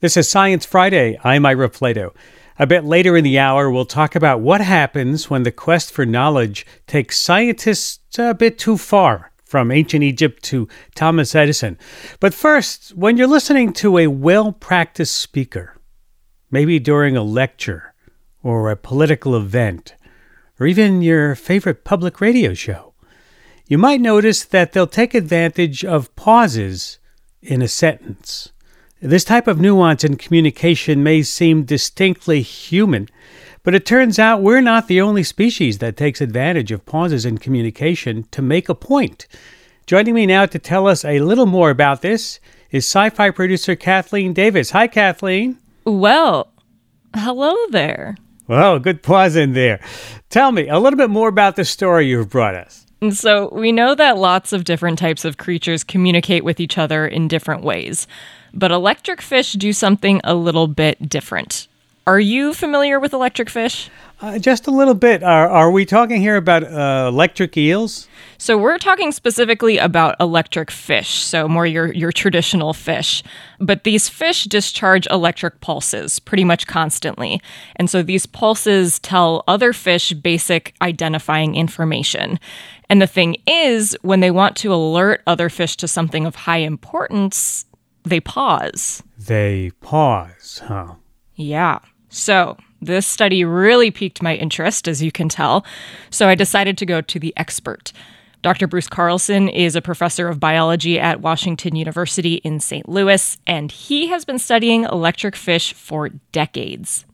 This is Science Friday. I'm Ira Flatow. A bit later in the hour, we'll talk about what happens when the quest for knowledge takes scientists a bit too far, from ancient Egypt to Thomas Edison. But first, when you're listening to a well practiced speaker, maybe during a lecture or a political event, or even your favorite public radio show, you might notice that they'll take advantage of pauses in a sentence. This type of nuance in communication may seem distinctly human, but it turns out we're not the only species that takes advantage of pauses in communication to make a point. Joining me now to tell us a little more about this is SciFri producer Kathleen Davis. Hi, Kathleen. Well, hello there. Well, good pause in there. Tell me a little bit more about the story you've brought us. So, we know that lots of different types of creatures communicate with each other in different ways but electric fish do something a little bit different. Are you familiar with electric fish? Uh, just a little bit. Are, are we talking here about uh, electric eels? So we're talking specifically about electric fish, so more your your traditional fish. But these fish discharge electric pulses pretty much constantly. And so these pulses tell other fish basic identifying information. And the thing is, when they want to alert other fish to something of high importance, they pause. They pause, huh? Yeah. So, this study really piqued my interest, as you can tell. So, I decided to go to the expert. Dr. Bruce Carlson is a professor of biology at Washington University in St. Louis, and he has been studying electric fish for decades.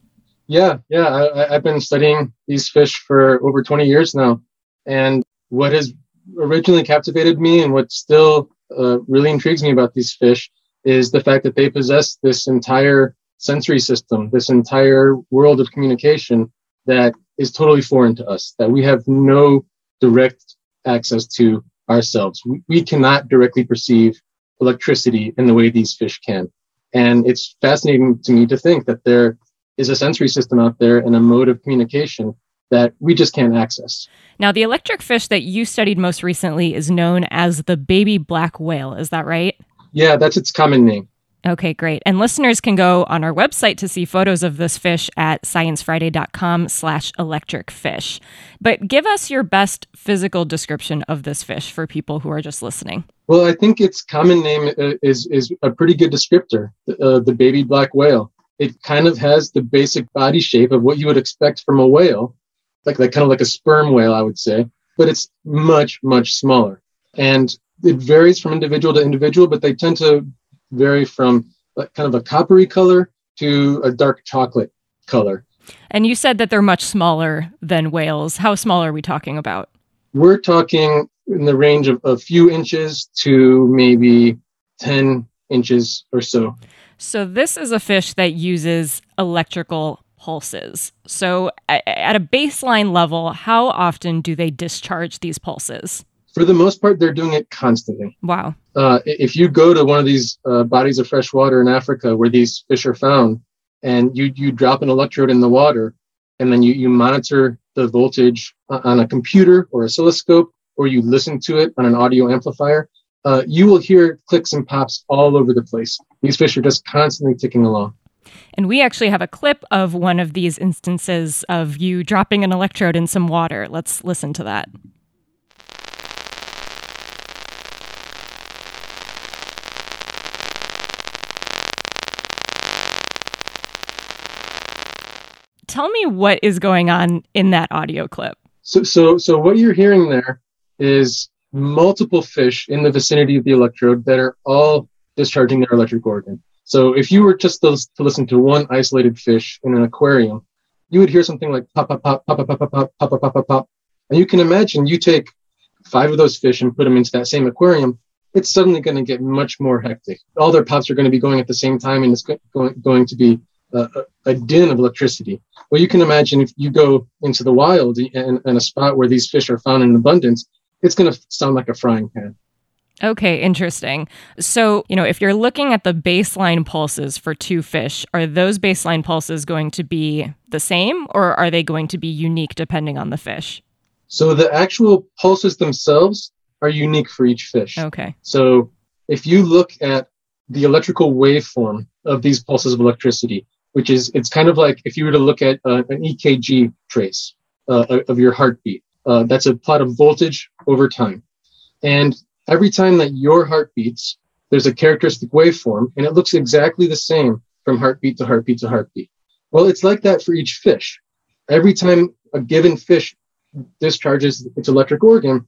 Yeah, yeah. I, I've been studying these fish for over 20 years now. And what has originally captivated me and what still uh, really intrigues me about these fish is the fact that they possess this entire sensory system, this entire world of communication that is totally foreign to us, that we have no direct access to ourselves. We, we cannot directly perceive electricity in the way these fish can. And it's fascinating to me to think that there is a sensory system out there and a mode of communication that we just can't access. Now, the electric fish that you studied most recently is known as the baby black whale. Is that right? Yeah, that's its common name. Okay, great. And listeners can go on our website to see photos of this fish at sciencefriday.com slash electric fish. But give us your best physical description of this fish for people who are just listening. Well, I think its common name uh, is, is a pretty good descriptor, uh, the baby black whale. It kind of has the basic body shape of what you would expect from a whale, like, like kind of like a sperm whale, I would say, but it's much, much smaller. And it varies from individual to individual, but they tend to vary from kind of a coppery color to a dark chocolate color. And you said that they're much smaller than whales. How small are we talking about? We're talking in the range of a few inches to maybe 10 inches or so. So, this is a fish that uses electrical pulses. So, at a baseline level, how often do they discharge these pulses? For the most part, they're doing it constantly. Wow. Uh, if you go to one of these uh, bodies of fresh water in Africa where these fish are found, and you you drop an electrode in the water, and then you you monitor the voltage on a computer or oscilloscope, or you listen to it on an audio amplifier, uh, you will hear clicks and pops all over the place. These fish are just constantly ticking along. And we actually have a clip of one of these instances of you dropping an electrode in some water. Let's listen to that. Tell me what is going on in that audio clip. So, so, so what you're hearing there is multiple fish in the vicinity of the electrode that are all discharging their electric organ. So, if you were just to, to listen to one isolated fish in an aquarium, you would hear something like pop, pop, pop, pop, pop, pop, pop, pop, pop, pop, pop. And you can imagine you take five of those fish and put them into that same aquarium, it's suddenly going to get much more hectic. All their pops are going to be going at the same time, and it's going, going to be a, a din of electricity. Well, you can imagine if you go into the wild and, and a spot where these fish are found in abundance, it's going to sound like a frying pan. Okay, interesting. So, you know, if you're looking at the baseline pulses for two fish, are those baseline pulses going to be the same or are they going to be unique depending on the fish? So, the actual pulses themselves are unique for each fish. Okay. So, if you look at the electrical waveform of these pulses of electricity, which is, it's kind of like if you were to look at uh, an EKG trace uh, of your heartbeat. Uh, that's a plot of voltage over time. And every time that your heart beats, there's a characteristic waveform, and it looks exactly the same from heartbeat to heartbeat to heartbeat. Well, it's like that for each fish. Every time a given fish discharges its electric organ,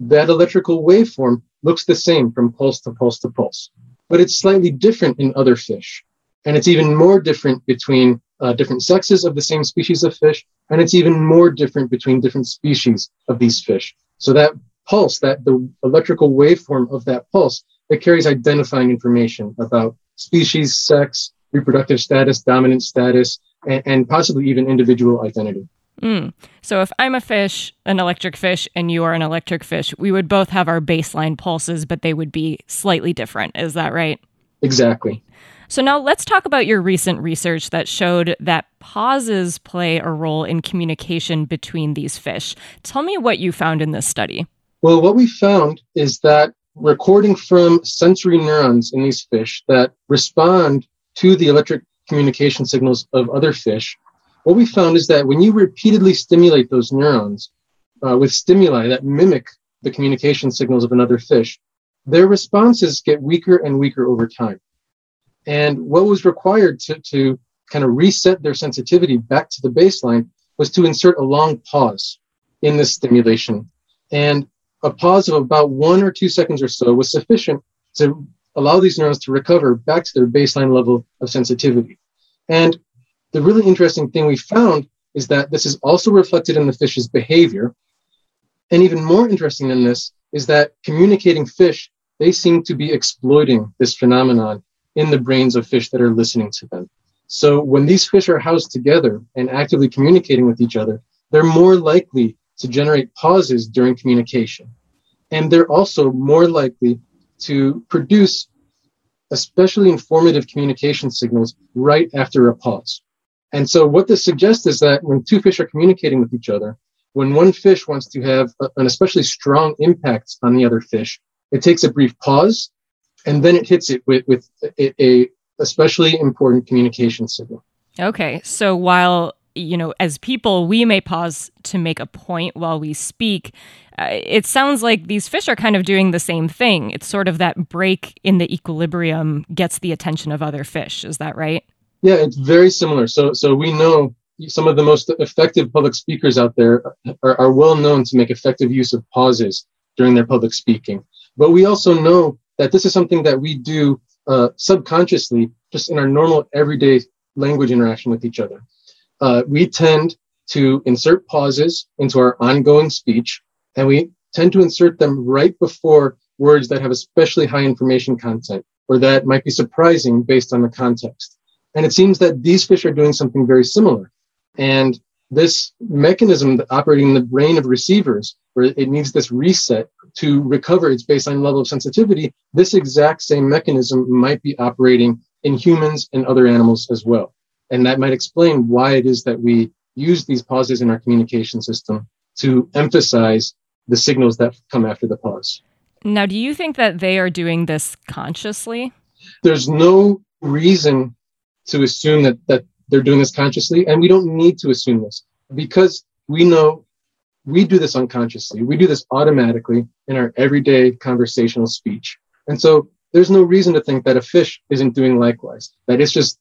that electrical waveform looks the same from pulse to pulse to pulse. But it's slightly different in other fish. And it's even more different between uh, different sexes of the same species of fish. And it's even more different between different species of these fish. So that pulse, that the electrical waveform of that pulse, it carries identifying information about species, sex, reproductive status, dominant status, and, and possibly even individual identity. Mm. So if I'm a fish, an electric fish, and you are an electric fish, we would both have our baseline pulses, but they would be slightly different. Is that right? Exactly. So now let's talk about your recent research that showed that pauses play a role in communication between these fish. Tell me what you found in this study. Well, what we found is that recording from sensory neurons in these fish that respond to the electric communication signals of other fish, what we found is that when you repeatedly stimulate those neurons uh, with stimuli that mimic the communication signals of another fish, their responses get weaker and weaker over time. And what was required to, to kind of reset their sensitivity back to the baseline was to insert a long pause in this stimulation. And a pause of about one or two seconds or so was sufficient to allow these neurons to recover back to their baseline level of sensitivity. And the really interesting thing we found is that this is also reflected in the fish's behavior. And even more interesting than this is that communicating fish, they seem to be exploiting this phenomenon in the brains of fish that are listening to them. So when these fish are housed together and actively communicating with each other, they're more likely to generate pauses during communication. And they're also more likely to produce especially informative communication signals right after a pause. And so what this suggests is that when two fish are communicating with each other, when one fish wants to have a, an especially strong impact on the other fish, it takes a brief pause and then it hits it with, with a, a especially important communication signal. Okay. So while you know, as people, we may pause to make a point while we speak. Uh, it sounds like these fish are kind of doing the same thing. It's sort of that break in the equilibrium gets the attention of other fish. Is that right? Yeah, it's very similar. So, so we know some of the most effective public speakers out there are, are well known to make effective use of pauses during their public speaking. But we also know that this is something that we do uh, subconsciously just in our normal everyday language interaction with each other. Uh, we tend to insert pauses into our ongoing speech, and we tend to insert them right before words that have especially high information content or that might be surprising based on the context. And it seems that these fish are doing something very similar. And this mechanism operating in the brain of receivers, where it needs this reset to recover its baseline level of sensitivity, this exact same mechanism might be operating in humans and other animals as well. And that might explain why it is that we use these pauses in our communication system to emphasize the signals that come after the pause. Now, do you think that they are doing this consciously? There's no reason to assume that, that they're doing this consciously, and we don't need to assume this because we know we do this unconsciously. We do this automatically in our everyday conversational speech. And so there's no reason to think that a fish isn't doing likewise, that it's just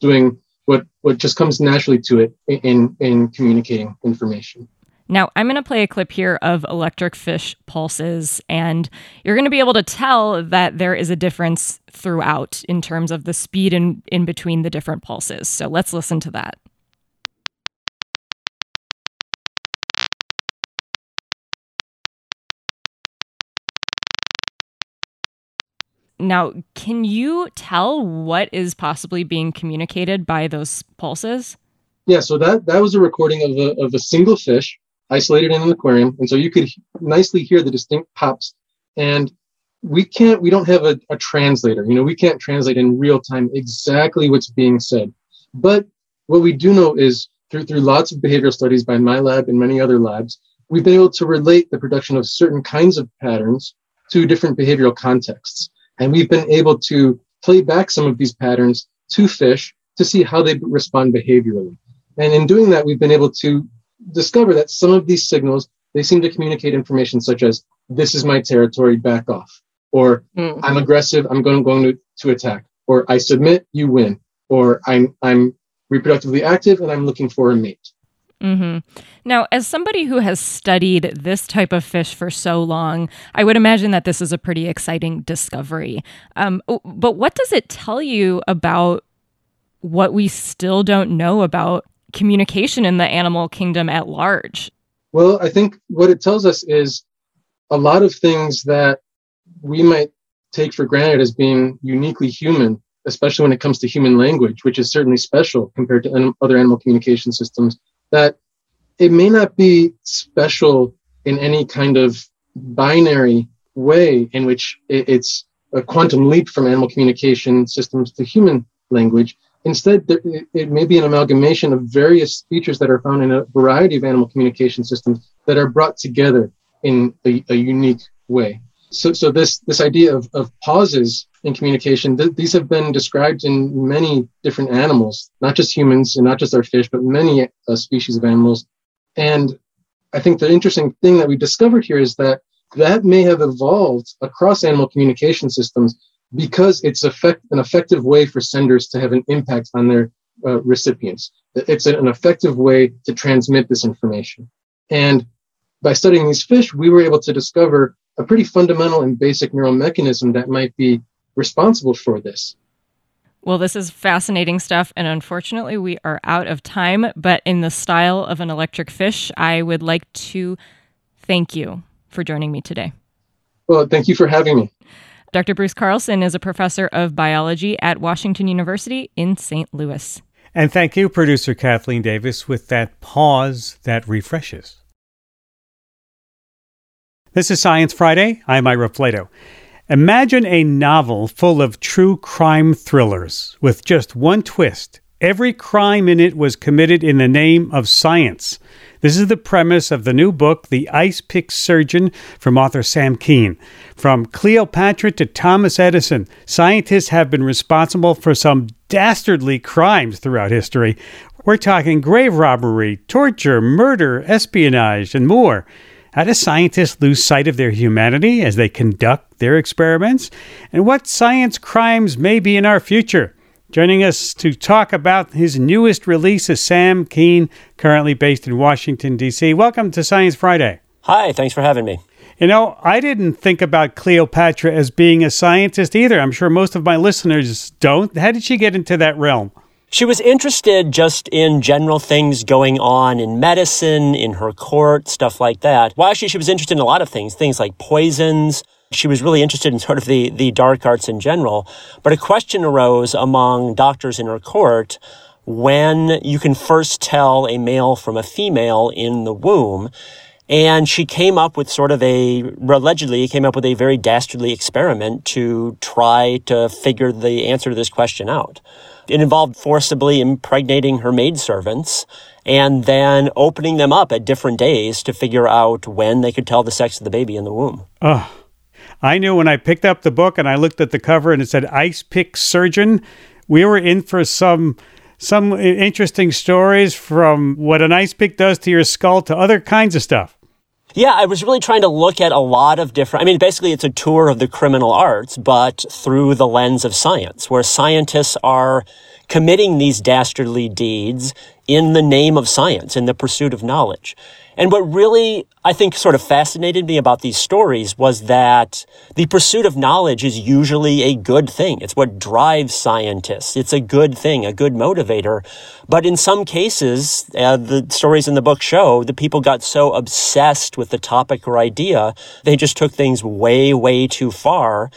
doing what, what just comes naturally to it in, in communicating information. Now, I'm going to play a clip here of electric fish pulses, and you're going to be able to tell that there is a difference throughout in terms of the speed in, in between the different pulses. So let's listen to that. Now, can you tell what is possibly being communicated by those pulses? Yeah, so that that was a recording of a of a single fish isolated in an aquarium, and so you could nicely hear the distinct pops. And we can't, we don't have a, a translator. You know, we can't translate in real time exactly what's being said. But what we do know is through through lots of behavioral studies by my lab and many other labs, we've been able to relate the production of certain kinds of patterns to different behavioral contexts. And we've been able to play back some of these patterns to fish to see how they respond behaviorally. And in doing that, we've been able to discover that some of these signals, they seem to communicate information such as, this is my territory, back off. Or mm. I'm aggressive, I'm going, going to, to attack. Or I submit, you win. Or I'm, I'm reproductively active and I'm looking for a mate. Mm-hmm. Now, as somebody who has studied this type of fish for so long, I would imagine that this is a pretty exciting discovery. Um, but what does it tell you about what we still don't know about communication in the animal kingdom at large? Well, I think what it tells us is a lot of things that we might take for granted as being uniquely human, especially when it comes to human language, which is certainly special compared to other animal communication systems that it may not be special in any kind of binary way in which it's a quantum leap from animal communication systems to human language. Instead, it may be an amalgamation of various features that are found in a variety of animal communication systems that are brought together in a, a unique way. So, so this this idea of, of pauses in communication, th- these have been described in many different animals, not just humans and not just our fish, but many uh, species of animals. And I think the interesting thing that we discovered here is that that may have evolved across animal communication systems because it's effect- an effective way for senders to have an impact on their uh, recipients. It's an effective way to transmit this information. And by studying these fish, we were able to discover a pretty fundamental and basic neural mechanism that might be responsible for this. Well, this is fascinating stuff, and unfortunately, we are out of time. But in the style of an electric fish, I would like to thank you for joining me today. Well, thank you for having me. Dr. Bruce Carlson is a professor of biology at Washington University in St. Louis. And thank you, producer Kathleen Davis, with that pause that refreshes. This is Science Friday. I'm Ira Flatow. Imagine a novel full of true crime thrillers with just one twist. Every crime in it was committed in the name of science. This is the premise of the new book, The Ice Pick Surgeon, from author Sam Kean. From Cleopatra to Thomas Edison, scientists have been responsible for some dastardly crimes throughout history. We're talking grave robbery, torture, murder, espionage, and more. How do scientists lose sight of their humanity as they conduct their experiments? And what science crimes may be in our future? Joining us to talk about his newest release is Sam Kean, currently based in Washington, D.C. Welcome to Science Friday. Hi, thanks for having me. You know, I didn't think about Cleopatra as being a scientist either. I'm sure most of my listeners don't. How did she get into that realm? She was interested just in general things going on in medicine, in her court, stuff like that. Well, actually, she was interested in a lot of things, things like poisons. She was really interested in sort of the, the dark arts in general. But a question arose among doctors in her court when you can first tell a male from a female in the womb. And she came up with sort of a, allegedly came up with a very dastardly experiment to try to figure the answer to this question out. It involved forcibly impregnating her maidservants and then opening them up at different days to figure out when they could tell the sex of the baby in the womb. Oh, I knew when I picked up the book and I looked at the cover and it said Ice Pick Surgeon, we were in for some some interesting stories from what an ice pick does to your skull to other kinds of stuff. Yeah, I was really trying to look at a lot of different, I mean, basically it's a tour of the criminal arts, but through the lens of science, where scientists are committing these dastardly deeds in the name of science, in the pursuit of knowledge. And what really, I think, sort of fascinated me about these stories was that the pursuit of knowledge is usually a good thing. It's what drives scientists. It's a good thing, a good motivator. But in some cases, uh, the stories in the book show the people got so obsessed with the topic or idea, they just took things way, way too far,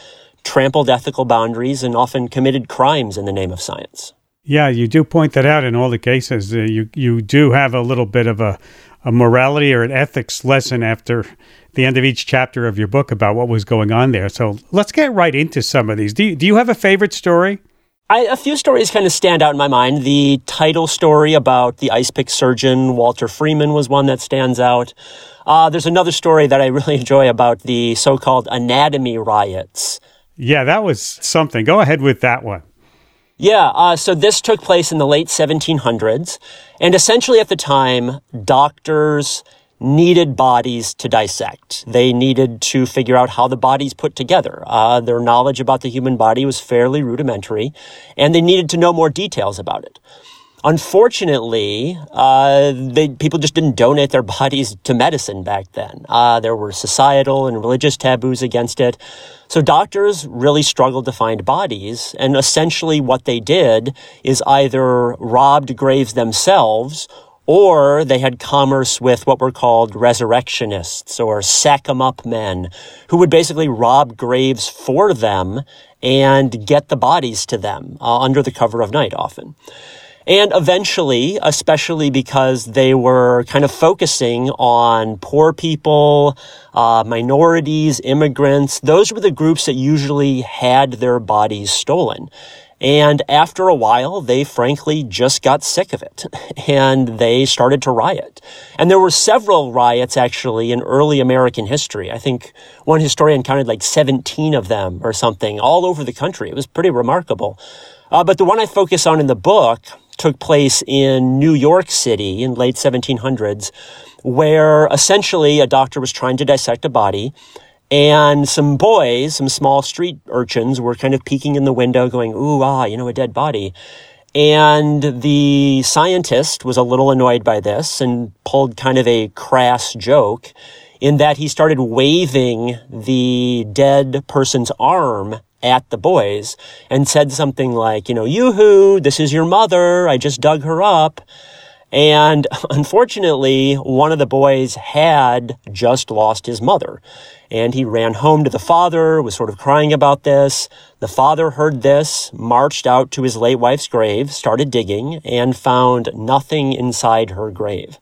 trampled ethical boundaries, and often committed crimes in the name of science. Yeah, you do point that out in all the cases. Uh, you you do have a little bit of a a morality or an ethics lesson after the end of each chapter of your book about what was going on there. So let's get right into some of these. Do you, do you have a favorite story? I, a few stories kind of stand out in my mind. The title story about the ice pick surgeon, Walter Freeman, was one that stands out. Uh, there's another story that I really enjoy about the so called anatomy riots Yeah, that was something. Go ahead with that one. Yeah, uh, so this took place in the late 1700s. And essentially at the time, doctors needed bodies to dissect. They needed to figure out how the body's put together. Uh, their knowledge about the human body was fairly rudimentary, and they needed to know more details about it. Unfortunately, uh, they, people just didn't donate their bodies to medicine back then. Uh, there were societal and religious taboos against it. So doctors really struggled to find bodies. And essentially what they did is either robbed graves themselves or they had commerce with what were called resurrectionists or sack 'em up men who would basically rob graves for them and get the bodies to them uh, under the cover of night often. And eventually, especially because they were kind of focusing on poor people, uh, minorities, immigrants, those were the groups that usually had their bodies stolen. And after a while, they frankly just got sick of it and they started to riot. And there were several riots actually in early American history. I think one historian counted like 17 of them or something all over the country. It was pretty remarkable. Uh, but the one I focus on in the book took place in New York City in late 1700s, where essentially a doctor was trying to dissect a body. And some boys, some small street urchins were kind of peeking in the window going, ooh, ah, you know, a dead body. And the scientist was a little annoyed by this and pulled kind of a crass joke in that he started waving the dead person's arm at the boys and said something like, you know, yoo-hoo, this is your mother. I just dug her up. And unfortunately, one of the boys had just lost his mother. And he ran home to the father, was sort of crying about this. The father heard this, marched out to his late wife's grave, started digging, and found nothing inside her grave.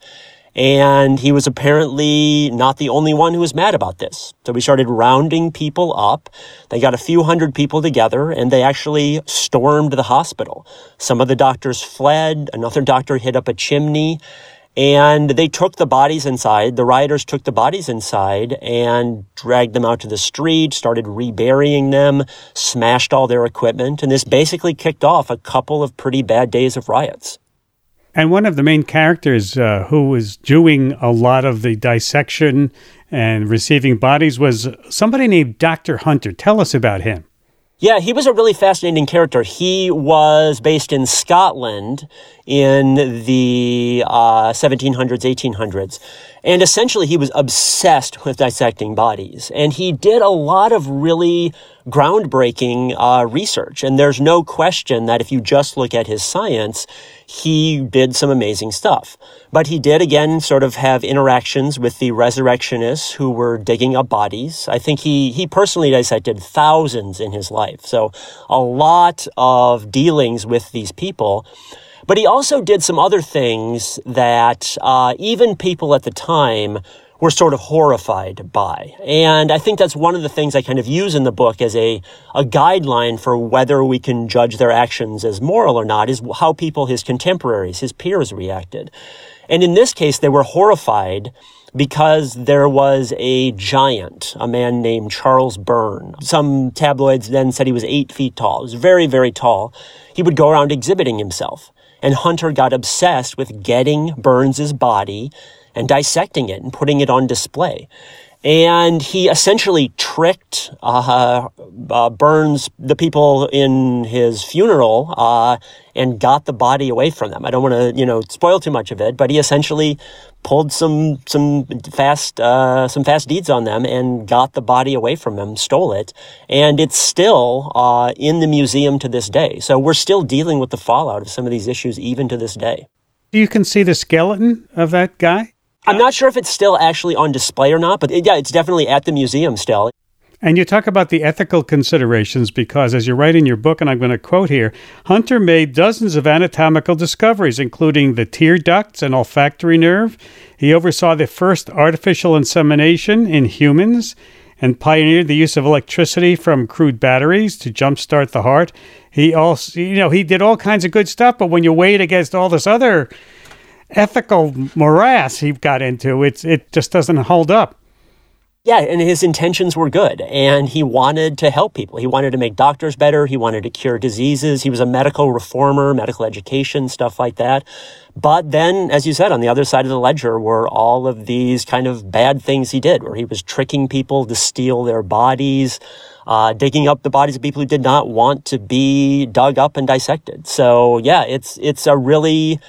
And he was apparently not the only one who was mad about this. So we started rounding people up. They got a few hundred people together and they actually stormed the hospital. Some of the doctors fled. Another doctor hid up a chimney and they took the bodies inside. The rioters took the bodies inside and dragged them out to the street, started reburying them, smashed all their equipment. And this basically kicked off a couple of pretty bad days of riots. And one of the main characters uh, who was doing a lot of the dissection and receiving bodies was somebody named Dr. Hunter. Tell us about him. Yeah, he was a really fascinating character. He was based in Scotland in the uh, 1700s, 1800s. And essentially, he was obsessed with dissecting bodies. And he did a lot of really groundbreaking uh, research. And there's no question that if you just look at his science, he did some amazing stuff. But he did again sort of have interactions with the resurrectionists who were digging up bodies. I think he, he personally dissected thousands in his life. So a lot of dealings with these people. But he also did some other things that uh, even people at the time were sort of horrified by. And I think that's one of the things I kind of use in the book as a, a guideline for whether we can judge their actions as moral or not is how people, his contemporaries, his peers reacted. And in this case, they were horrified because there was a giant, a man named Charles Byrne. Some tabloids then said he was eight feet tall. He was very, very tall. He would go around exhibiting himself. And Hunter got obsessed with getting Byrne's body and dissecting it and putting it on display. And he essentially tricked uh, uh, Burns, the people in his funeral, uh, and got the body away from them. I don't want to, you know, spoil too much of it, but he essentially pulled some some fast uh, some fast deeds on them and got the body away from them, stole it, and it's still uh, in the museum to this day. So we're still dealing with the fallout of some of these issues even to this day. You can see the skeleton of that guy. I'm not sure if it's still actually on display or not, but it, yeah, it's definitely at the museum still. And you talk about the ethical considerations because, as you write in your book, and I'm going to quote here Hunter made dozens of anatomical discoveries, including the tear ducts and olfactory nerve. He oversaw the first artificial insemination in humans and pioneered the use of electricity from crude batteries to jumpstart the heart. He also, you know, he did all kinds of good stuff, but when you weigh it against all this other ethical morass he got into, it's it just doesn't hold up. Yeah, and his intentions were good, and he wanted to help people. He wanted to make doctors better. He wanted to cure diseases. He was a medical reformer, medical education, stuff like that. But then, as you said, on the other side of the ledger were all of these kind of bad things he did, where he was tricking people to steal their bodies, uh, digging up the bodies of people who did not want to be dug up and dissected. So, yeah, it's it's a really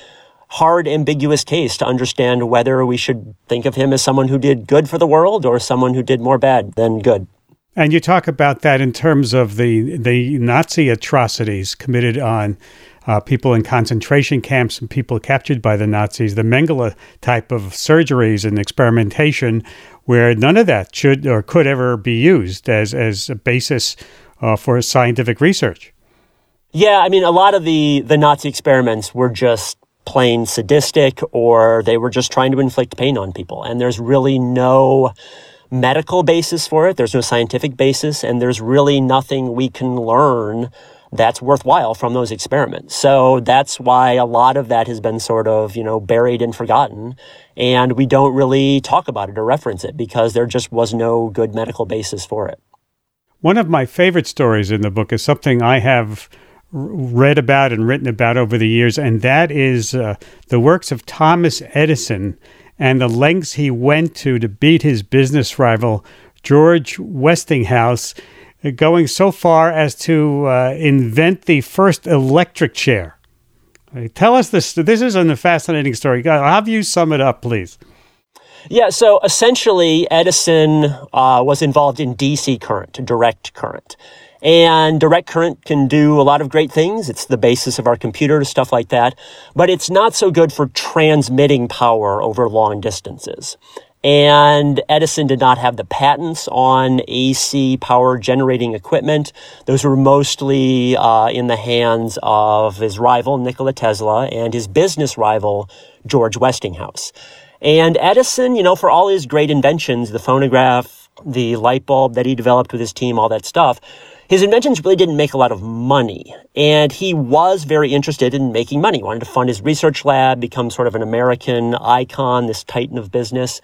hard, ambiguous case to understand whether we should think of him as someone who did good for the world or someone who did more bad than good. And you talk about that in terms of the the Nazi atrocities committed on uh, people in concentration camps and people captured by the Nazis, the Mengele type of surgeries and experimentation, where none of that should or could ever be used as as a basis uh, for scientific research. Yeah, I mean, a lot of the the Nazi experiments were just plain sadistic or they were just trying to inflict pain on people. And there's really no medical basis for it. There's no scientific basis and there's really nothing we can learn that's worthwhile from those experiments. So that's why a lot of that has been sort of, you know, buried and forgotten. And we don't really talk about it or reference it because there just was no good medical basis for it. One of my favorite stories in the book is something I have read about and written about over the years, and that is uh, the works of Thomas Edison and the lengths he went to to beat his business rival, George Westinghouse, going so far as to uh, invent the first electric chair. Tell us this. This is a fascinating story. Have you sum it up, please? Yeah, so essentially, Edison uh, was involved in DC current, direct current. And direct current can do a lot of great things. It's the basis of our computer, stuff like that. But it's not so good for transmitting power over long distances. And Edison did not have the patents on AC power generating equipment. Those were mostly uh, in the hands of his rival, Nikola Tesla, and his business rival, George Westinghouse. And Edison, you know, for all his great inventions, the phonograph, the light bulb that he developed with his team, all that stuff, his inventions really didn't make a lot of money, and he was very interested in making money. He wanted to fund his research lab, become sort of an American icon, this titan of business.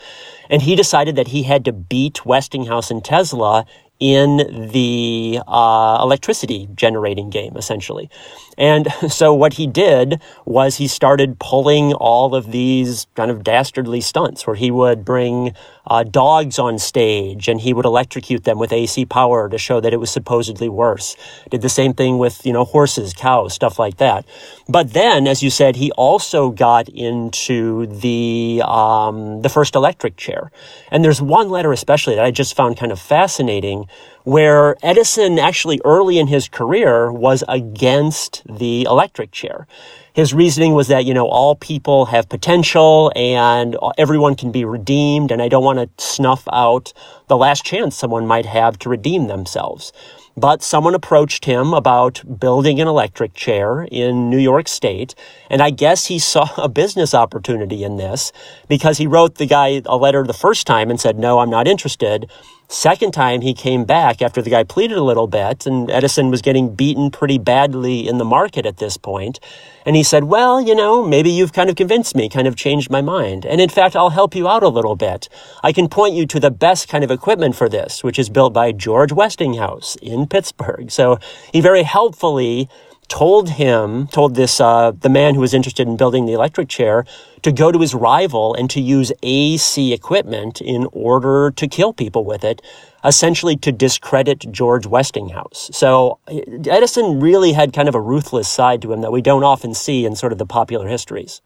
And he decided that he had to beat Westinghouse and Tesla in the uh, electricity generating game, essentially. And so what he did was he started pulling all of these kind of dastardly stunts where he would bring uh, dogs on stage and he would electrocute them with AC power to show that it was supposedly worse. Did the same thing with, you know, horses, cows, stuff like that. But then, as you said, he also got into the, um, the first electric chair. And there's one letter especially that I just found kind of fascinating where Edison actually early in his career was against the electric chair. His reasoning was that, you know, all people have potential and everyone can be redeemed, and I don't want to snuff out the last chance someone might have to redeem themselves. But someone approached him about building an electric chair in New York State. And I guess he saw a business opportunity in this because he wrote the guy a letter the first time and said, no, I'm not interested. Second time he came back after the guy pleaded a little bit and Edison was getting beaten pretty badly in the market at this point. And he said, well, you know, maybe you've kind of convinced me, kind of changed my mind. And in fact, I'll help you out a little bit. I can point you to the best kind of equipment for this, which is built by George Westinghouse in Pittsburgh. So he very helpfully told him, told this, uh, the man who was interested in building the electric chair to go to his rival and to use AC equipment in order to kill people with it, essentially to discredit George Westinghouse. So Edison really had kind of a ruthless side to him that we don't often see in sort of the popular histories.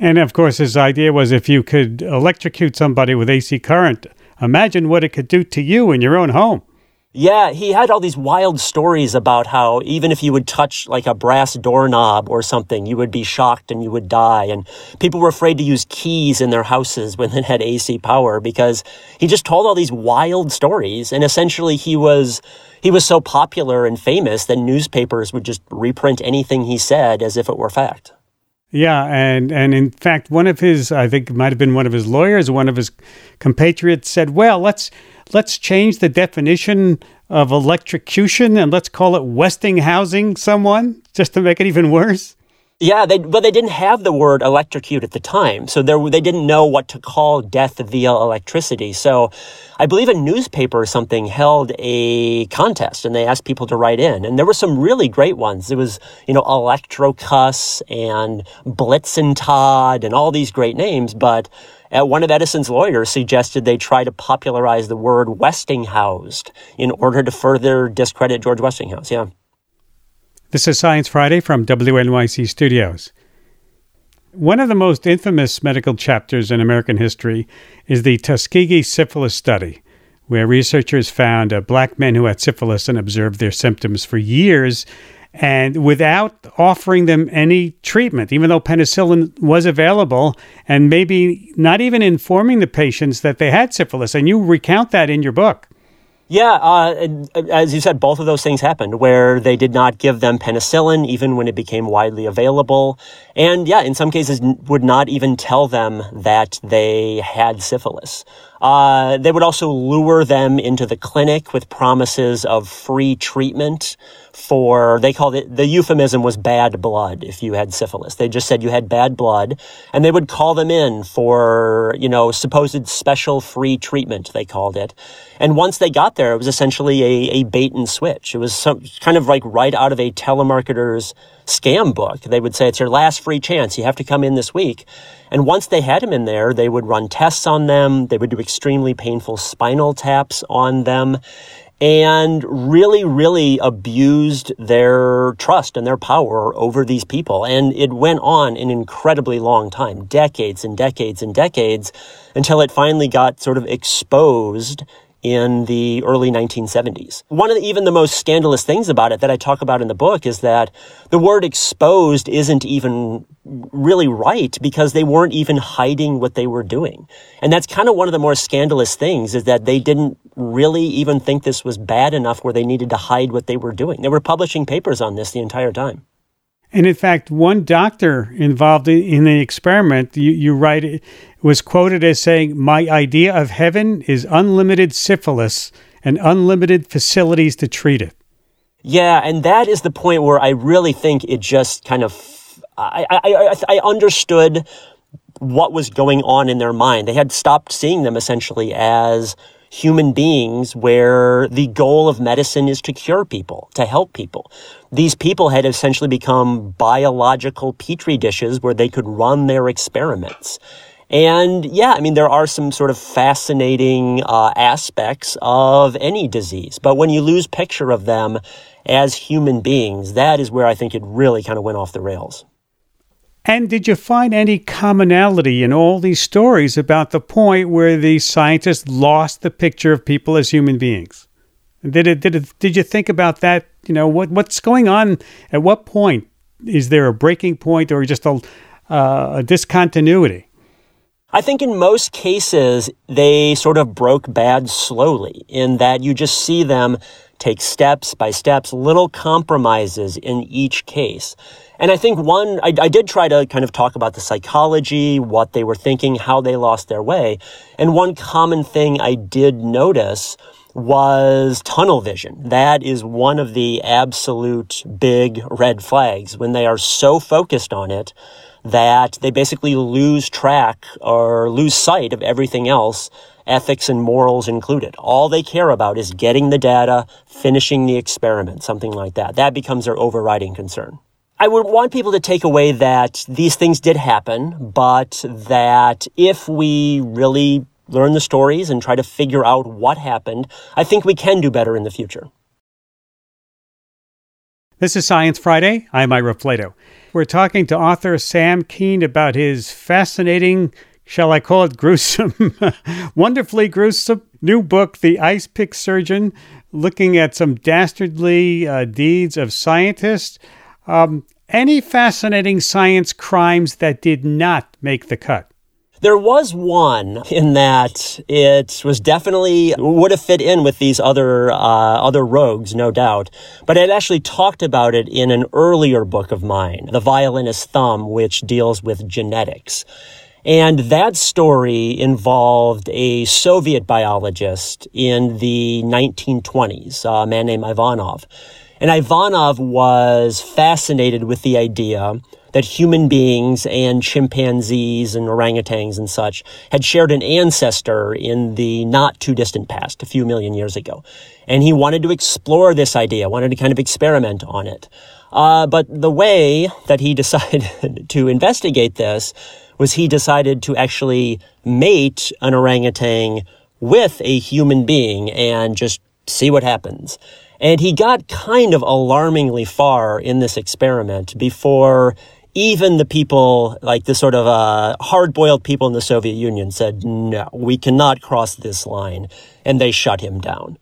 And of course, his idea was if you could electrocute somebody with AC current, imagine what it could do to you in your own home. Yeah, he had all these wild stories about how even if you would touch like a brass doorknob or something, you would be shocked and you would die. And people were afraid to use keys in their houses when it had AC power because he just told all these wild stories. And essentially he was, he was so popular and famous that newspapers would just reprint anything he said as if it were fact. Yeah, and and in fact, one of his, I think it might have been one of his lawyers, one of his compatriots said, "Well, let's let's change the definition of electrocution and let's call it Westinghousing someone just to make it even worse." Yeah, they, but they didn't have the word electrocute at the time. So there, they didn't know what to call death via electricity. So I believe a newspaper or something held a contest and they asked people to write in. And there were some really great ones. It was, you know, Electrocuss and Blitzentod and all these great names. But uh, one of Edison's lawyers suggested they try to popularize the word Westinghoused in order to further discredit George Westinghouse. Yeah. This is Science Friday from WNYC Studios. One of the most infamous medical chapters in American history is the Tuskegee syphilis study, where researchers found uh, black men who had syphilis and observed their symptoms for years and without offering them any treatment, even though penicillin was available, and maybe not even informing the patients that they had syphilis. And you recount that in your book. Yeah, uh, as you said, both of those things happened where they did not give them penicillin even when it became widely available. And yeah, in some cases would not even tell them that they had syphilis. Uh, they would also lure them into the clinic with promises of free treatment for, they called it, the euphemism was bad blood if you had syphilis. They just said you had bad blood and they would call them in for, you know, supposed special free treatment, they called it. And once they got there, it was essentially a, a bait and switch. It was some, kind of like right out of a telemarketer's scam book. They would say, it's your last free chance. You have to come in this week. And once they had him in there, they would run tests on them. They would do extremely painful spinal taps on them and really, really abused their trust and their power over these people. And it went on an incredibly long time, decades and decades and decades, until it finally got sort of exposed in the early 1970s. One of the, even the most scandalous things about it that I talk about in the book is that the word exposed isn't even really right because they weren't even hiding what they were doing. And that's kind of one of the more scandalous things is that they didn't really even think this was bad enough where they needed to hide what they were doing. They were publishing papers on this the entire time. And in fact, one doctor involved in the experiment, you, you write, was quoted as saying, My idea of heaven is unlimited syphilis and unlimited facilities to treat it. Yeah, and that is the point where I really think it just kind of, I, I, I, I understood what was going on in their mind. They had stopped seeing them essentially as human beings where the goal of medicine is to cure people, to help people. These people had essentially become biological petri dishes where they could run their experiments. And yeah, I mean, there are some sort of fascinating uh, aspects of any disease, but when you lose picture of them as human beings, that is where I think it really kind of went off the rails. And did you find any commonality in all these stories about the point where the scientists lost the picture of people as human beings? Did it, did it, did you think about that? You know, what, what's going on? At what point is there a breaking point or just a, uh, a discontinuity? I think in most cases, they sort of broke bad slowly in that you just see them take steps by steps, little compromises in each case. And I think one, I, I, did try to kind of talk about the psychology, what they were thinking, how they lost their way. And one common thing I did notice was tunnel vision. That is one of the absolute big red flags when they are so focused on it that they basically lose track or lose sight of everything else ethics and morals included. All they care about is getting the data, finishing the experiment, something like that. That becomes their overriding concern. I would want people to take away that these things did happen, but that if we really learn the stories and try to figure out what happened, I think we can do better in the future. This is Science Friday. I'm Ira Flatow. We're talking to author Sam Kean about his fascinating, shall I call it gruesome, wonderfully gruesome new book, The Ice Pick Surgeon, looking at some dastardly uh, deeds of scientists. Um, any fascinating science crimes that did not make the cut? There was one in that it was definitely would have fit in with these other uh, other rogues, no doubt. But I actually talked about it in an earlier book of mine, The Violinist's Thumb, which deals with genetics. And that story involved a Soviet biologist in the 1920s, a man named Ivanov. And Ivanov was fascinated with the idea that human beings and chimpanzees and orangutans and such had shared an ancestor in the not too distant past, a few million years ago. And he wanted to explore this idea, wanted to kind of experiment on it. Uh, but the way that he decided to investigate this was he decided to actually mate an orangutan with a human being and just see what happens. And he got kind of alarmingly far in this experiment before even the people, like the sort of uh, hard boiled people in the Soviet Union, said, no, we cannot cross this line. And they shut him down.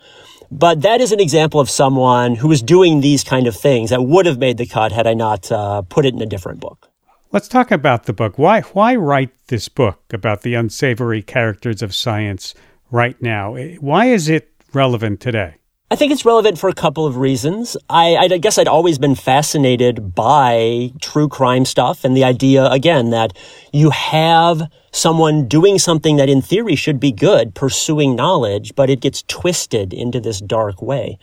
But that is an example of someone who was doing these kind of things that would have made the cut had I not uh, put it in a different book. Let's talk about the book. Why why write this book about the unsavory characters of science right now? Why is it relevant today? I think it's relevant for a couple of reasons. I, I, guess I'd always been fascinated by true crime stuff and the idea, again, that you have someone doing something that in theory should be good, pursuing knowledge, but it gets twisted into this dark way.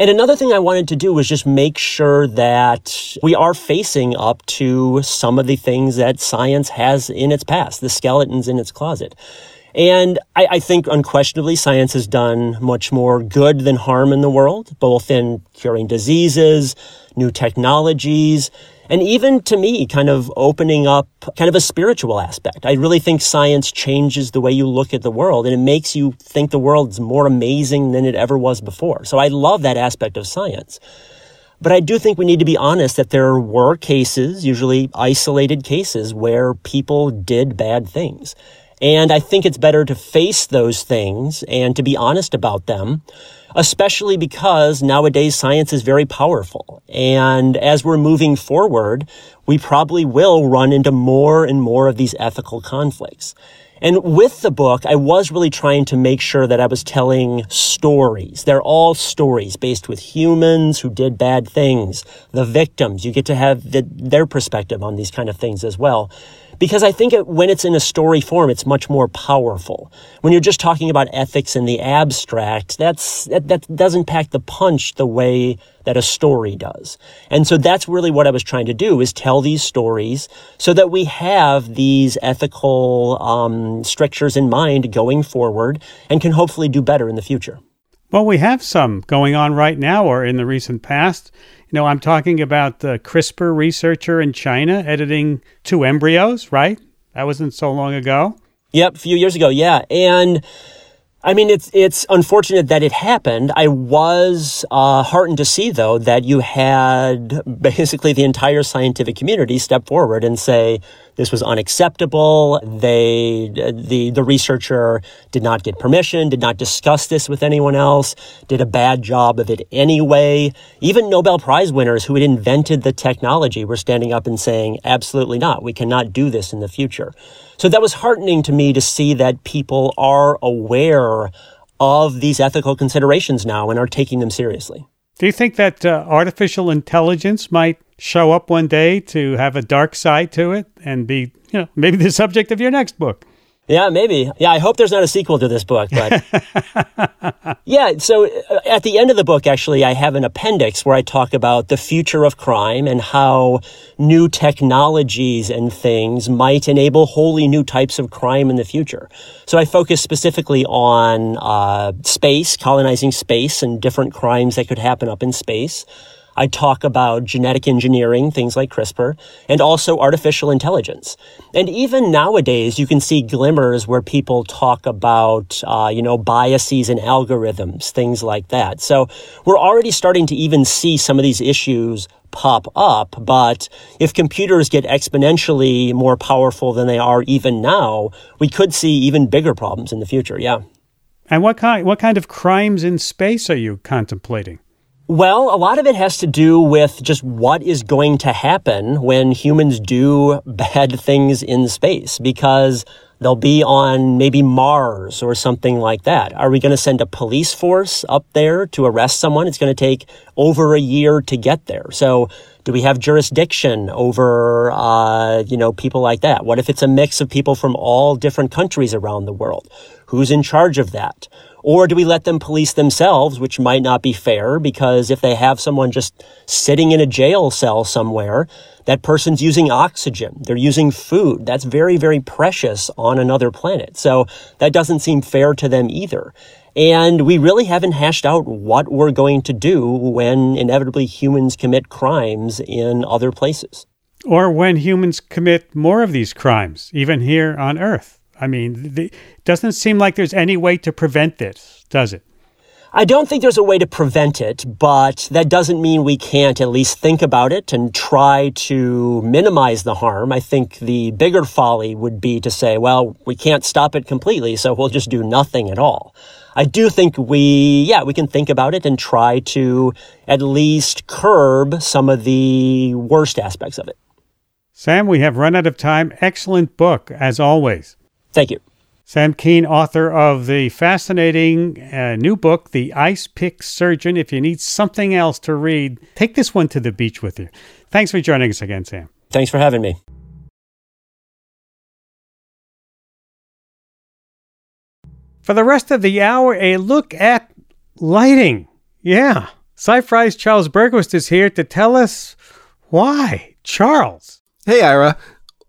And another thing I wanted to do was just make sure that we are facing up to some of the things that science has in its past, the skeletons in its closet. And I, I, think unquestionably science has done much more good than harm in the world, both in curing diseases, new technologies, and even to me, kind of opening up kind of a spiritual aspect. I really think science changes the way you look at the world and it makes you think the world's more amazing than it ever was before. So I love that aspect of science. But I do think we need to be honest that there were cases, usually isolated cases, where people did bad things. And I think it's better to face those things and to be honest about them, especially because nowadays science is very powerful. And as we're moving forward, we probably will run into more and more of these ethical conflicts. And with the book, I was really trying to make sure that I was telling stories. They're all stories based with humans who did bad things, the victims. You get to have the, their perspective on these kind of things as well because I think it, when it's in a story form, it's much more powerful. When you're just talking about ethics in the abstract, that's, that, that doesn't pack the punch the way that a story does. And so that's really what I was trying to do is tell these stories so that we have these ethical um, strictures in mind going forward and can hopefully do better in the future. Well, we have some going on right now or in the recent past. You know, I'm talking about the CRISPR researcher in China editing two embryos, right? That wasn't so long ago. Yep, a few years ago, yeah. And I mean, it's it's unfortunate that it happened. I was uh, heartened to see, though, that you had basically the entire scientific community step forward and say this was unacceptable. They the the researcher did not get permission, did not discuss this with anyone else, did a bad job of it anyway. Even Nobel Prize winners who had invented the technology were standing up and saying, "Absolutely not. We cannot do this in the future." So that was heartening to me to see that people are aware of these ethical considerations now and are taking them seriously. Do you think that uh, artificial intelligence might show up one day to have a dark side to it and be, you know, maybe the subject of your next book? Yeah, maybe. Yeah, I hope there's not a sequel to this book, but yeah. So uh, at the end of the book, actually, I have an appendix where I talk about the future of crime and how new technologies and things might enable wholly new types of crime in the future. So I focus specifically on uh, space, colonizing space, and different crimes that could happen up in space. I talk about genetic engineering, things like CRISPR, and also artificial intelligence. And even nowadays, you can see glimmers where people talk about, uh, you know, biases and algorithms, things like that. So we're already starting to even see some of these issues pop up. But if computers get exponentially more powerful than they are even now, we could see even bigger problems in the future. Yeah. And what kind what kind of crimes in space are you contemplating? Well, a lot of it has to do with just what is going to happen when humans do bad things in space because they'll be on maybe Mars or something like that. Are we going to send a police force up there to arrest someone? It's going to take over a year to get there. So Do we have jurisdiction over, uh, you know, people like that? What if it's a mix of people from all different countries around the world? Who's in charge of that? Or do we let them police themselves, which might not be fair because if they have someone just sitting in a jail cell somewhere, that person's using oxygen. They're using food. That's very, very precious on another planet. So that doesn't seem fair to them either. And we really haven't hashed out what we're going to do when inevitably humans commit crimes in other places. Or when humans commit more of these crimes, even here on Earth. I mean, it doesn't seem like there's any way to prevent this, does it? I don't think there's a way to prevent it, but that doesn't mean we can't at least think about it and try to minimize the harm. I think the bigger folly would be to say, well, we can't stop it completely, so we'll just do nothing at all. I do think we, yeah, we can think about it and try to at least curb some of the worst aspects of it. Sam, we have run out of time. Excellent book, as always. Thank you. Sam Kean, author of the fascinating uh, new book, The Icepick Surgeon. If you need something else to read, take this one to the beach with you. Thanks for joining us again, Sam. Thanks for having me. For the rest of the hour, a look at lighting. Yeah. SciFri's Charles Bergquist is here to tell us why. Charles. Hey, Ira.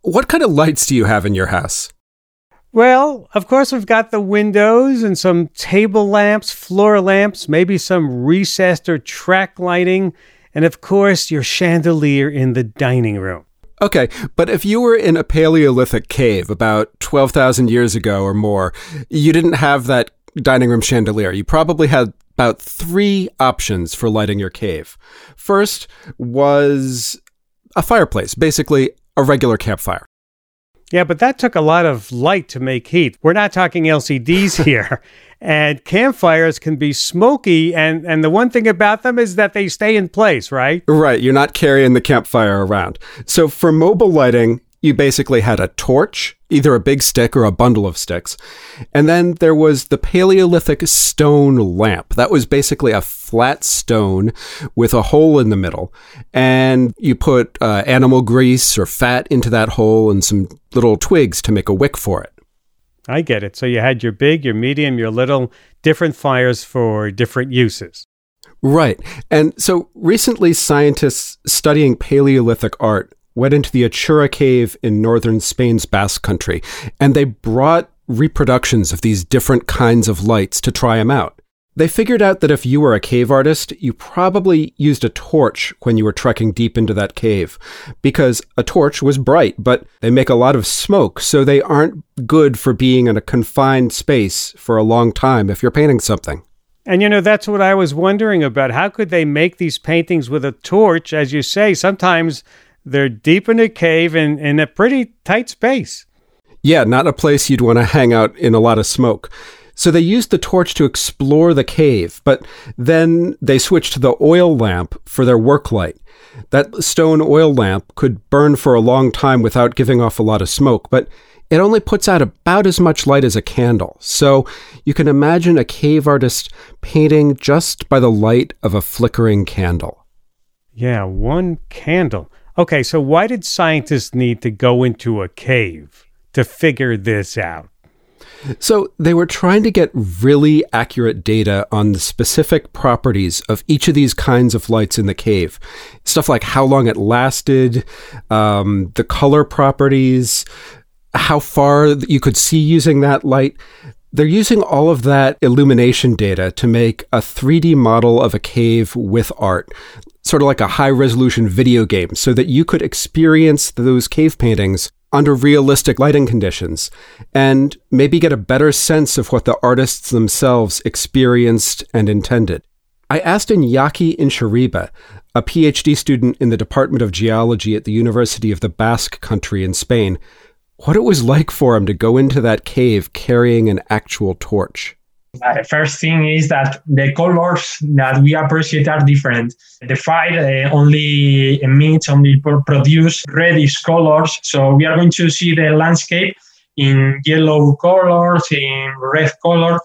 What kind of lights do you have in your house? Well, of course, we've got the windows and some table lamps, floor lamps, maybe some recessed or track lighting, and of course, your chandelier in the dining room. Okay, but if you were in a Paleolithic cave about 12,000 years ago or more, you didn't have that dining room chandelier. You probably had about three options for lighting your cave. First was a fireplace, basically a regular campfire. Yeah, but that took a lot of light to make heat. We're not talking LEDs here. and campfires can be smoky and and the one thing about them is that they stay in place, right? Right, you're not carrying the campfire around. So for mobile lighting, you basically had a torch, either a big stick or a bundle of sticks. And then there was the Paleolithic stone lamp. That was basically a flat stone with a hole in the middle. And you put uh, animal grease or fat into that hole and some little twigs to make a wick for it. I get it. So you had your big, your medium, your little, different fires for different uses. Right. And so recently, scientists studying Paleolithic art went into the Atxurra cave in northern Spain's Basque country, and they brought reproductions of these different kinds of lights to try them out. They figured out that if you were a cave artist, you probably used a torch when you were trekking deep into that cave, because a torch was bright, but they make a lot of smoke, so they aren't good for being in a confined space for a long time if you're painting something. And you know, that's what I was wondering about. How could they make these paintings with a torch? As you say, sometimes they're deep in a cave and in a pretty tight space. Yeah, not a place you'd want to hang out in a lot of smoke. So they used the torch to explore the cave, but then they switched to the oil lamp for their work light. That stone oil lamp could burn for a long time without giving off a lot of smoke, but it only puts out about as much light as a candle. So you can imagine a cave artist painting just by the light of a flickering candle. Yeah, one candle. Okay, so why did scientists need to go into a cave to figure this out? So, they were trying to get really accurate data on the specific properties of each of these kinds of lights in the cave. Stuff like how long it lasted, um, the color properties, how far you could see using that light. They're using all of that illumination data to make a 3D model of a cave with art, sort of like a high resolution video game, so that you could experience those cave paintings under realistic lighting conditions and maybe get a better sense of what the artists themselves experienced and intended. I asked Iñaki Intxaurbe, a PhD student in the Department of Geology at the University of the Basque Country in Spain, what it was like for him to go into that cave carrying an actual torch. Uh, first thing is that the colors that we appreciate are different. The fire uh, only emits, only produce reddish colors. So we are going to see the landscape in yellow colors, in red color.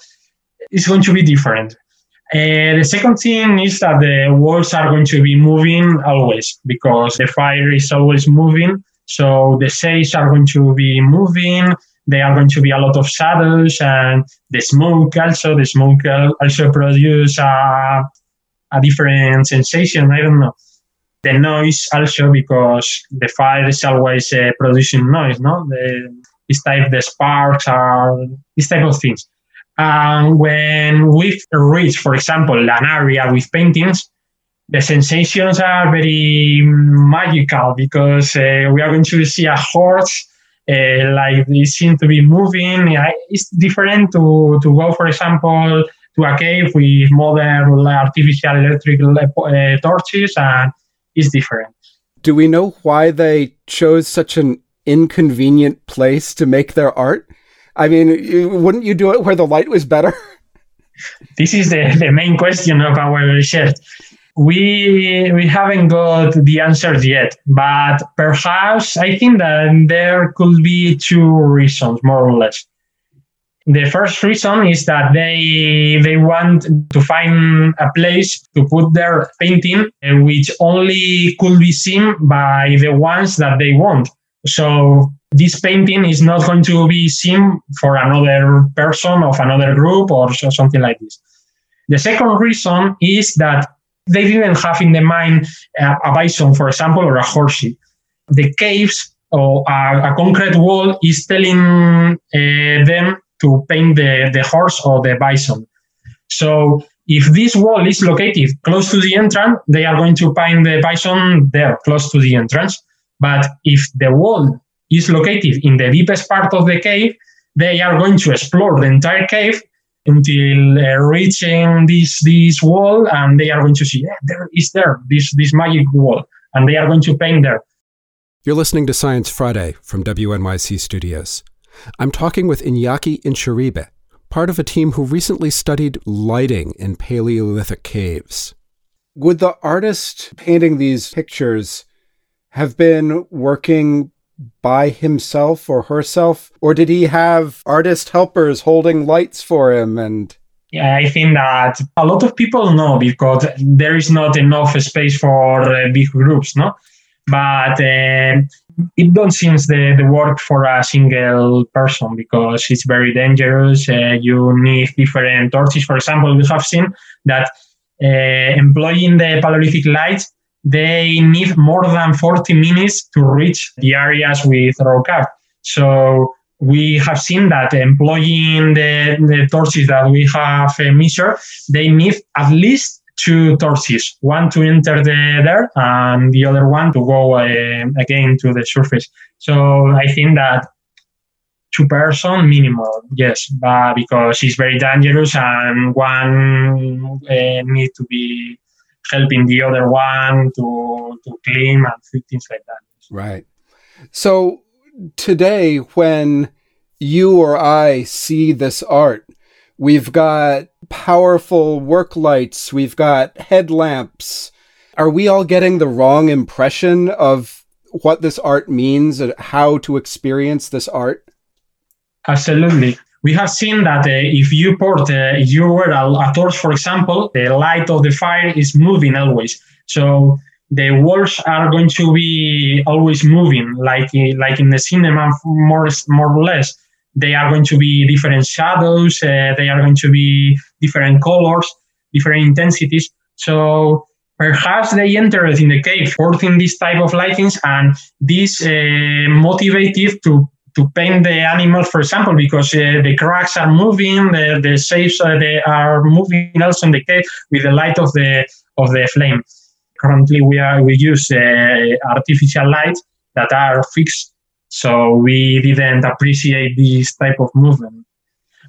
It's going to be different. Uh, the second thing is that the walls are going to be moving always because the fire is always moving. So the shades are going to be moving. There are going to be a lot of shadows and the smoke also. The smoke also produce a, a different sensation. I don't know. The noise also because the fire is always uh, producing noise. No, the, this type the sparks are this type of things. And when we reach, for example, an area with paintings, the sensations are very magical because uh, we are going to see a horse uh, like they seem to be moving. It's different to, to go, for example, to a cave with modern artificial electric uh, torches, and it's different. Do we know why they chose such an inconvenient place to make their art? I mean, wouldn't you do it where the light was better? This is the, the main question of our research. We we haven't got the answers yet, but perhaps I think that there could be two reasons, more or less. The first reason is that they they want to find a place to put their painting, eh, which only could be seen by the ones that they want. So this painting is not going to be seen for another person of another group or something like this. The second reason is that they didn't have in the mind a, a bison, for example, or a horsey. The caves or a, a concrete wall is telling uh, them to paint the, the horse or the bison. So if this wall is located close to the entrance, they are going to paint the bison there, close to the entrance. But if the wall is located in the deepest part of the cave, they are going to explore the entire cave until uh, reaching this this wall, and they are going to see yeah, there is there this this magic wall, and they are going to paint there. You're listening to Science Friday from WNYC Studios. I'm talking with Iñaki Intxaurbe, part of a team who recently studied lighting in Paleolithic caves. Would the artist painting these pictures have been working by himself or herself? Or did he have artist helpers holding lights for him and yeah, I think that a lot of people know because there is not enough space for uh, big groups, no? But uh, it don't seem the, the work for a single person because it's very dangerous. Uh, you need different torches. For example, we have seen that uh, employing the Paleolithic lights they need more than 40 minutes to reach the areas with rock art. So we have seen that employing the, the torches that we have uh, measured, they need at least two torches, one to enter the there and the other one to go uh, again to the surface. So I think that two person minimal, yes, but because it's very dangerous and one uh, need to be helping the other one to to clean and things like that. Right. So today, when you or I see this art, we've got powerful work lights, we've got headlamps. Are we all getting the wrong impression of what this art means and how to experience this art? Absolutely we have seen that uh, if you put uh, you wear a, a, torch, for example, the light of the fire is moving always. So the walls are going to be always moving, like like in the cinema, more more or less. They are going to be different shadows. Uh, they are going to be different colors, different intensities. So perhaps they entered in the cave porting this type of lightings, and this uh, motivated to to paint the animals, for example, because uh, the cracks are moving, the, the shapes uh, they are moving also in the cave with the light of the of the flame. Currently, we are we use uh, artificial lights that are fixed, so we didn't appreciate this type of movement.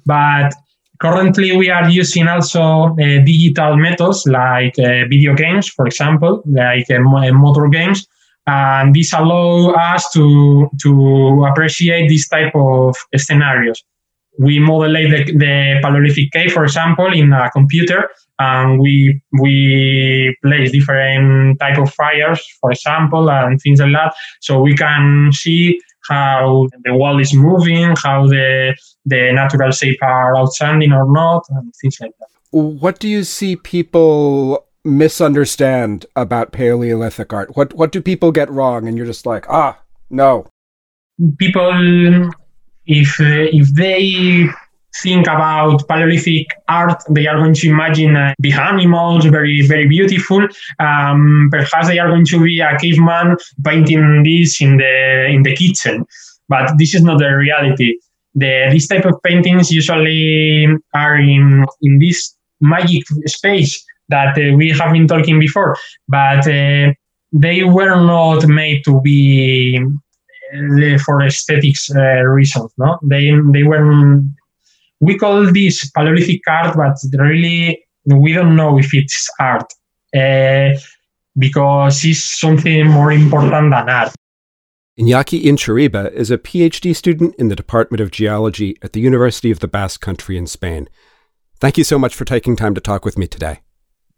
But currently, we are using also uh, digital methods like uh, video games, for example, like motor games and this allow us to to appreciate this type of scenarios. We modulate the, the Paleolithic cave, for example, in a computer, and we we place different type of fires, for example, and things like that. So we can see how the wall is moving, how the the natural shape are outstanding or not, and things like that. what do you see people misunderstand about Paleolithic art? What what do people get wrong? And you're just like, ah, no. People, if if they think about Paleolithic art, they are going to imagine uh, big animals, very, very beautiful. Um, perhaps they are going to be a caveman painting this in the in the kitchen, but this is not the reality. The this type of paintings usually are in in this magic space that uh, we have been talking before, but uh, they were not made to be uh, for aesthetics uh, reasons. No, they they were we call this Paleolithic art, but really we don't know if it's art uh, because it's something more important than art. Iñaki Intxaurbe is a PhD student in the Department of Geology at the University of the Basque Country in Spain. Thank you so much for taking time to talk with me today.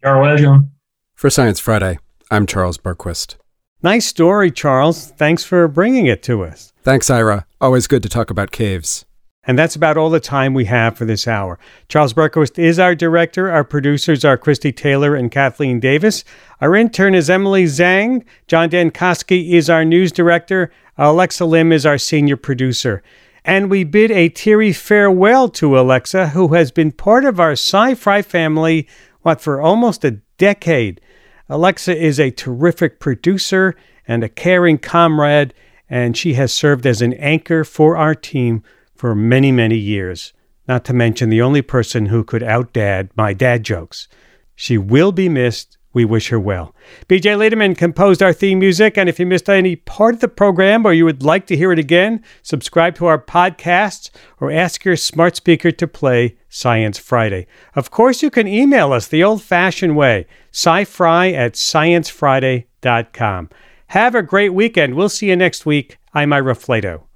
You're welcome. For Science Friday, I'm Charles Bergquist. Nice story, Charles. Thanks for bringing it to us. Thanks, Ira. Always good to talk about caves. And that's about all the time we have for this hour. Charles Bergquist is our director. Our producers are Christie Taylor and Kathleen Davis. Our intern is Emily Zhang. John Dankosky is our news director. Alexa Lim is our senior producer. And we bid a teary farewell to Alexa, who has been part of our SciFri family, what, for almost a decade. Alexa is a terrific producer and a caring comrade, and she has served as an anchor for our team for many, many years, not to mention the only person who could outdad my dad jokes. She will be missed. We wish her well. BJ Lederman composed our theme music, and if you missed any part of the program or you would like to hear it again, subscribe to our podcasts or ask your smart speaker to play Science Friday. Of course, you can email us the old fashioned way, scifri at sciencefriday.com. Have a great weekend. We'll see you next week. I'm Ira Flatow.